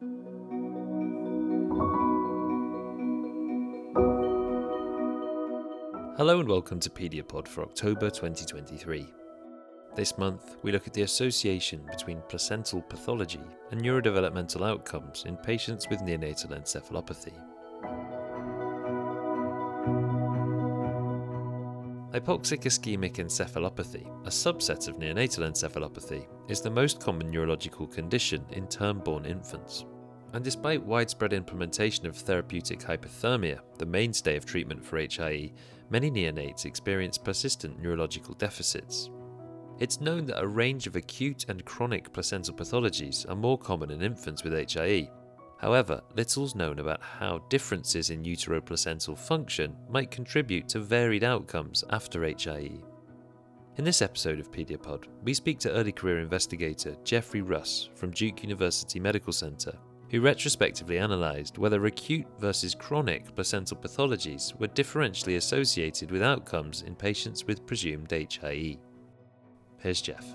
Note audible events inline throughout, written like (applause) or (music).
Hello and welcome to Pediapod for October 2023. This month, we look at the association between placental pathology and neurodevelopmental outcomes in patients with neonatal encephalopathy. Hypoxic ischemic encephalopathy, a subset of neonatal encephalopathy, is the most common neurological condition in term born infants. And despite widespread implementation of therapeutic hypothermia, the mainstay of treatment for HIE, many neonates experience persistent neurological deficits. It's known that a range of acute and chronic placental pathologies are more common in infants with HIE. However, little's known about how differences in uteroplacental function might contribute to varied outcomes after HIE. In this episode of Pediapod, we speak to early career investigator Jeffrey Russ from Duke University Medical Center who retrospectively analysed whether acute versus chronic placental pathologies were differentially associated with outcomes in patients with presumed HIE. Here's Jeff.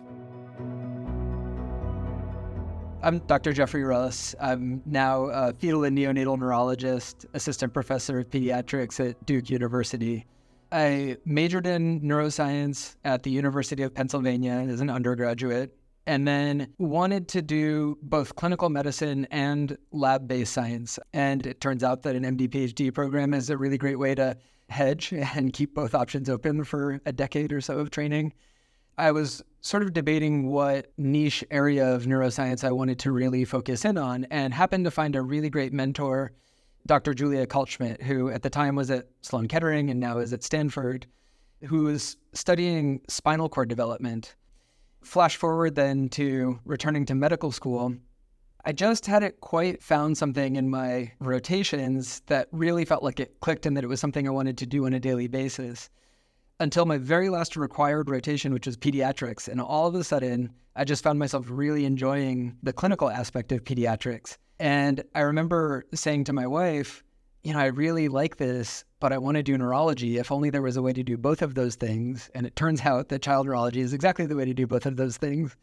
I'm Dr. Jeffrey Russ. I'm now a fetal and neonatal neurologist, assistant professor of pediatrics at Duke University. I majored in neuroscience at the University of Pennsylvania as an undergraduate and then wanted to do both clinical medicine and lab based science. And it turns out that an MD PhD program is a really great way to hedge and keep both options open for a decade or so of training. I was sort of debating what niche area of neuroscience I wanted to really focus in on and happened to find a really great mentor, Dr. Julia Kaltschmidt, who at the time was at Sloan Kettering and now is at Stanford, who was studying spinal cord development Flash forward then to returning to medical school. I just hadn't quite found something in my rotations that really felt like it clicked and that it was something I wanted to do on a daily basis until my very last required rotation, which was pediatrics. And all of a sudden, I just found myself really enjoying the clinical aspect of pediatrics. And I remember saying to my wife, you know, I really like this, but I want to do neurology. If only there was a way to do both of those things. And it turns out that child neurology is exactly the way to do both of those things.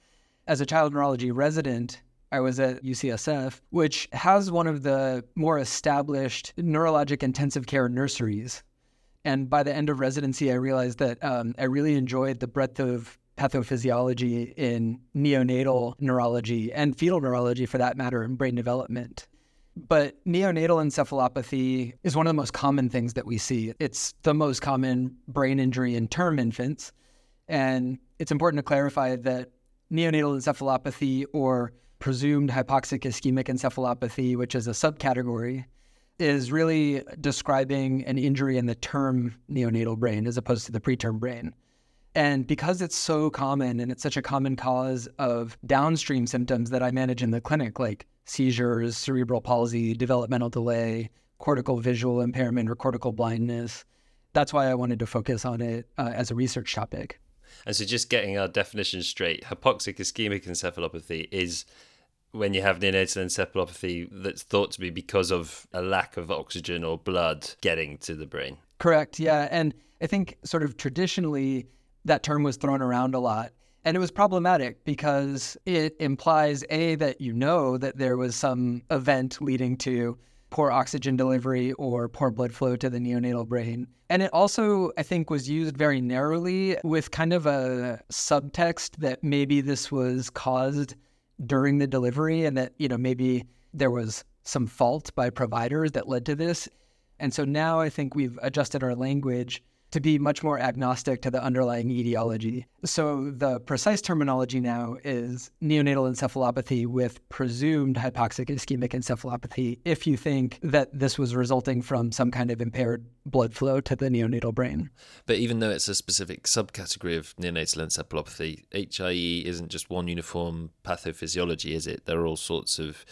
As a child neurology resident, I was at UCSF, which has one of the more established neurologic intensive care nurseries. And by the end of residency, I realized that um, I really enjoyed the breadth of pathophysiology in neonatal neurology and fetal neurology, for that matter, and brain development. But neonatal encephalopathy is one of the most common things that we see. It's the most common brain injury in term infants. And it's important to clarify that neonatal encephalopathy or presumed hypoxic ischemic encephalopathy, which is a subcategory, is really describing an injury in the term neonatal brain as opposed to the preterm brain. And because it's so common and it's such a common cause of downstream symptoms that I manage in the clinic, like seizures, cerebral palsy, developmental delay, cortical visual impairment, or cortical blindness. That's why I wanted to focus on it uh, as a research topic. And so, just getting our definition straight, hypoxic ischemic encephalopathy is when you have neonatal encephalopathy that's thought to be because of a lack of oxygen or blood getting to the brain. Correct. Yeah. And I think, sort of traditionally, that term was thrown around a lot. And it was problematic because it implies A, that you know that there was some event leading to poor oxygen delivery or poor blood flow to the neonatal brain. And it also, I think, was used very narrowly with kind of a subtext that maybe this was caused during the delivery and that, you know, maybe there was some fault by providers that led to this. And so now I think we've adjusted our language to be much more agnostic to the underlying etiology. So the precise terminology now is neonatal encephalopathy with presumed hypoxic ischemic encephalopathy if you think that this was resulting from some kind of impaired blood flow to the neonatal brain. But even though it's a specific subcategory of neonatal encephalopathy, HIE isn't just one uniform pathophysiology, is it? There are all sorts of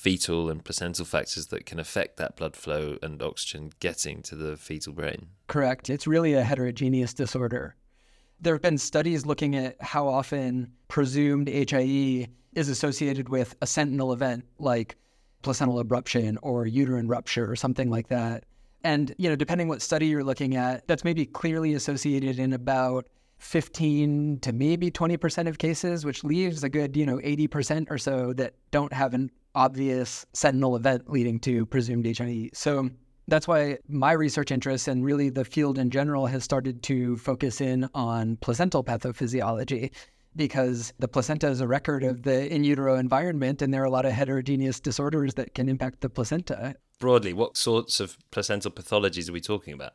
fetal and placental factors that can affect that blood flow and oxygen getting to the fetal brain. Correct. It's really a heterogeneous disorder. There have been studies looking at how often presumed HIE is associated with a sentinel event like placental abruption or uterine rupture or something like that. And, you know, depending what study you're looking at, that's maybe clearly associated in about 15 to maybe 20% of cases, which leaves a good, you know, 80% or so that don't have an obvious sentinel event leading to presumed HIE. So that's why my research interests and really the field in general has started to focus in on placental pathophysiology because the placenta is a record of the in utero environment and there are a lot of heterogeneous disorders that can impact the placenta. Broadly, what sorts of placental pathologies are we talking about?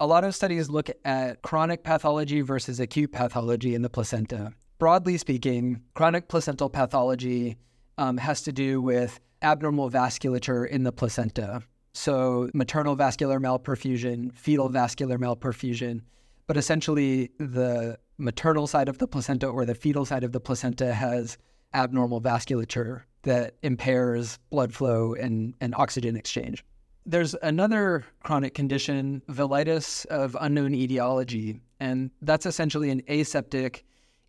A lot of studies look at chronic pathology versus acute pathology in the placenta. Broadly speaking, chronic placental pathology um, has to do with abnormal vasculature in the placenta. So, maternal vascular malperfusion, fetal vascular malperfusion, but essentially the maternal side of the placenta or the fetal side of the placenta has abnormal vasculature that impairs blood flow and, and oxygen exchange. There's another chronic condition, villitis of unknown etiology, and that's essentially an aseptic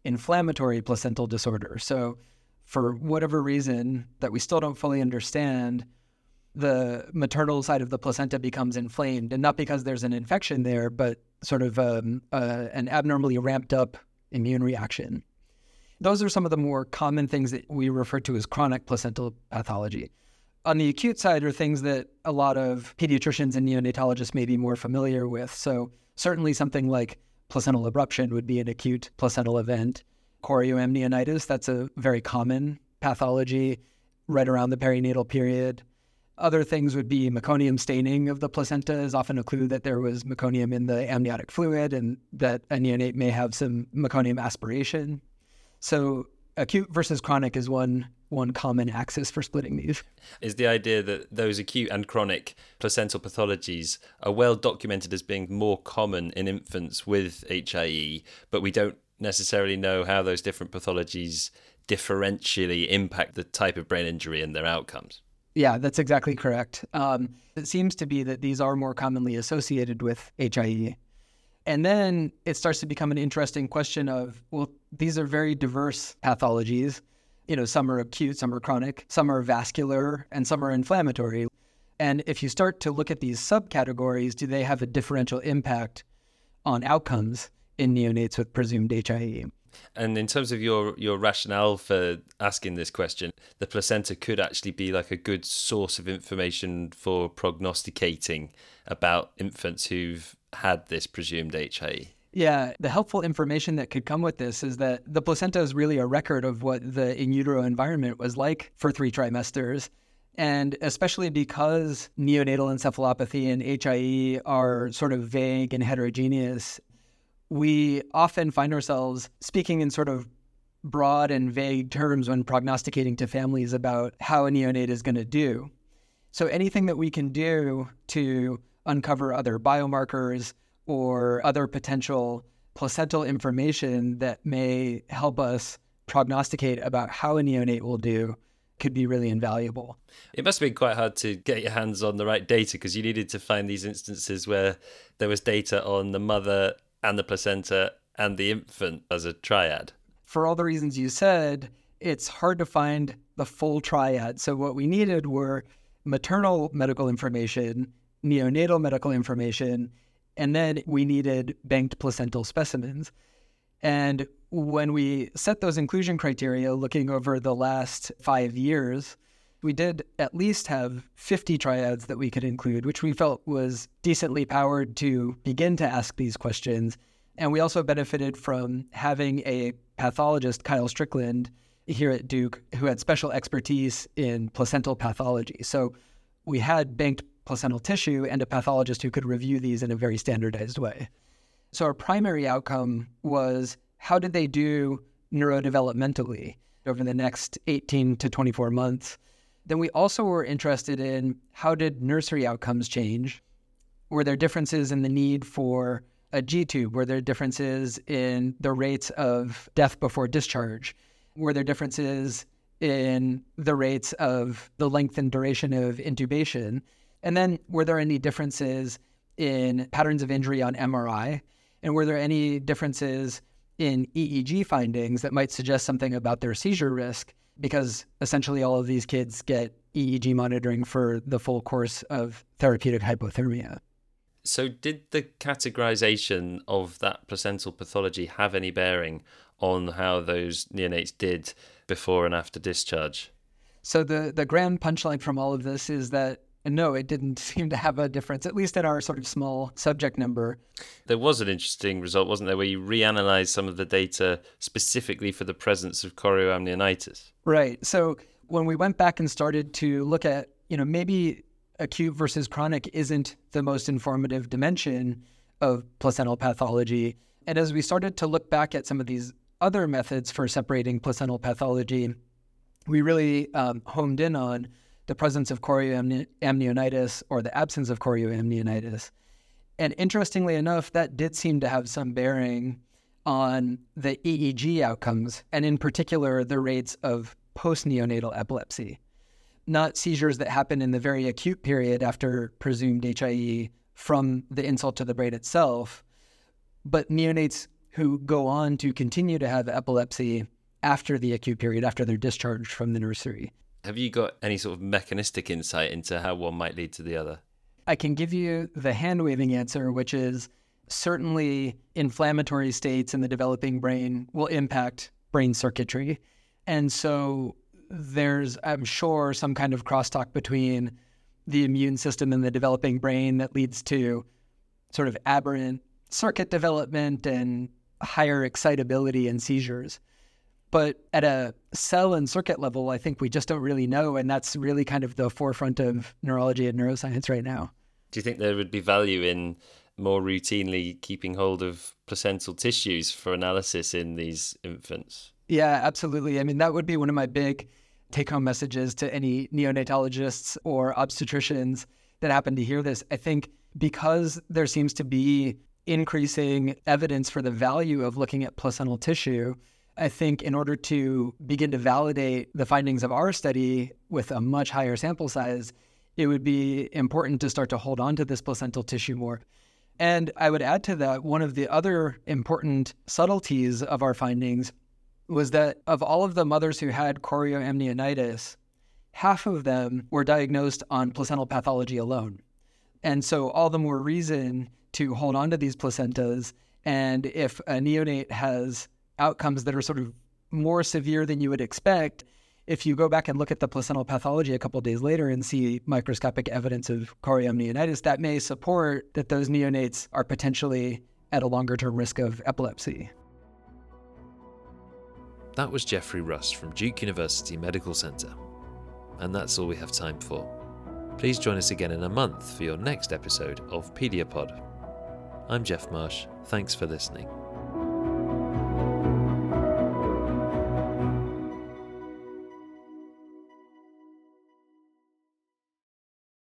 inflammatory placental disorder. So, for whatever reason that we still don't fully understand, the maternal side of the placenta becomes inflamed, and not because there's an infection there, but sort of um, uh, an abnormally ramped up immune reaction. Those are some of the more common things that we refer to as chronic placental pathology. On the acute side are things that a lot of pediatricians and neonatologists may be more familiar with. So, certainly something like placental abruption would be an acute placental event. Chorioamnionitis, that's a very common pathology right around the perinatal period. Other things would be meconium staining of the placenta is often a clue that there was meconium in the amniotic fluid and that a neonate may have some meconium aspiration. So acute versus chronic is one one common axis for splitting these. Is the idea that those acute and chronic placental pathologies are well documented as being more common in infants with HIE, but we don't necessarily know how those different pathologies differentially impact the type of brain injury and their outcomes? Yeah, that's exactly correct. Um, it seems to be that these are more commonly associated with HIE. And then it starts to become an interesting question of well, these are very diverse pathologies. You know, some are acute, some are chronic, some are vascular, and some are inflammatory. And if you start to look at these subcategories, do they have a differential impact on outcomes in neonates with presumed HIE? And in terms of your your rationale for asking this question, the placenta could actually be like a good source of information for prognosticating about infants who've had this presumed HIE. Yeah, the helpful information that could come with this is that the placenta is really a record of what the in utero environment was like for three trimesters. And especially because neonatal encephalopathy and HIE are sort of vague and heterogeneous, we often find ourselves speaking in sort of broad and vague terms when prognosticating to families about how a neonate is going to do. So anything that we can do to uncover other biomarkers or other potential placental information that may help us prognosticate about how a neonate will do could be really invaluable. It must have been quite hard to get your hands on the right data because you needed to find these instances where there was data on the mother and the placenta and the infant as a triad. For all the reasons you said, it's hard to find the full triad. So, what we needed were maternal medical information, neonatal medical information, and then we needed banked placental specimens. And when we set those inclusion criteria, looking over the last five years, we did at least have 50 triads that we could include, which we felt was decently powered to begin to ask these questions. And we also benefited from having a pathologist, Kyle Strickland, here at Duke, who had special expertise in placental pathology. So we had banked placental tissue and a pathologist who could review these in a very standardized way. So our primary outcome was how did they do neurodevelopmentally over the next 18 to 24 months? Then we also were interested in how did nursery outcomes change? Were there differences in the need for a G tube? Were there differences in the rates of death before discharge? Were there differences in the rates of the length and duration of intubation? And then were there any differences in patterns of injury on MRI? And were there any differences in EEG findings that might suggest something about their seizure risk? Because essentially all of these kids get EEG monitoring for the full course of therapeutic hypothermia. So, did the categorization of that placental pathology have any bearing on how those neonates did before and after discharge? So the the grand punchline from all of this is that no, it didn't (laughs) seem to have a difference, at least at our sort of small subject number. There was an interesting result, wasn't there, where you reanalyzed some of the data specifically for the presence of chorioamnionitis. Right. So when we went back and started to look at, you know, maybe acute versus chronic isn't the most informative dimension of placental pathology. And as we started to look back at some of these other methods for separating placental pathology, we really um, homed in on the presence of chorioamnionitis or the absence of chorioamnionitis. And interestingly enough, that did seem to have some bearing on the EEG outcomes, and in particular, the rates of post neonatal epilepsy. Not seizures that happen in the very acute period after presumed HIE from the insult to the brain itself, but neonates who go on to continue to have epilepsy after the acute period, after they're discharged from the nursery. Have you got any sort of mechanistic insight into how one might lead to the other? I can give you the hand waving answer, which is certainly inflammatory states in the developing brain will impact brain circuitry. And so there's, I'm sure, some kind of crosstalk between the immune system and the developing brain that leads to sort of aberrant circuit development and higher excitability and seizures. But at a cell and circuit level, I think we just don't really know. And that's really kind of the forefront of neurology and neuroscience right now. Do you think there would be value in more routinely keeping hold of placental tissues for analysis in these infants? Yeah, absolutely. I mean, that would be one of my big take home messages to any neonatologists or obstetricians that happen to hear this. I think because there seems to be increasing evidence for the value of looking at placental tissue, I think in order to begin to validate the findings of our study with a much higher sample size, it would be important to start to hold on to this placental tissue more. And I would add to that one of the other important subtleties of our findings was that of all of the mothers who had chorioamnionitis, half of them were diagnosed on placental pathology alone. And so all the more reason to hold on to these placentas. And if a neonate has outcomes that are sort of more severe than you would expect, if you go back and look at the placental pathology a couple days later and see microscopic evidence of chorioamnionitis, that may support that those neonates are potentially at a longer term risk of epilepsy. That was Jeffrey Russ from Duke University Medical Center. And that's all we have time for. Please join us again in a month for your next episode of Pediapod. I'm Jeff Marsh. Thanks for listening.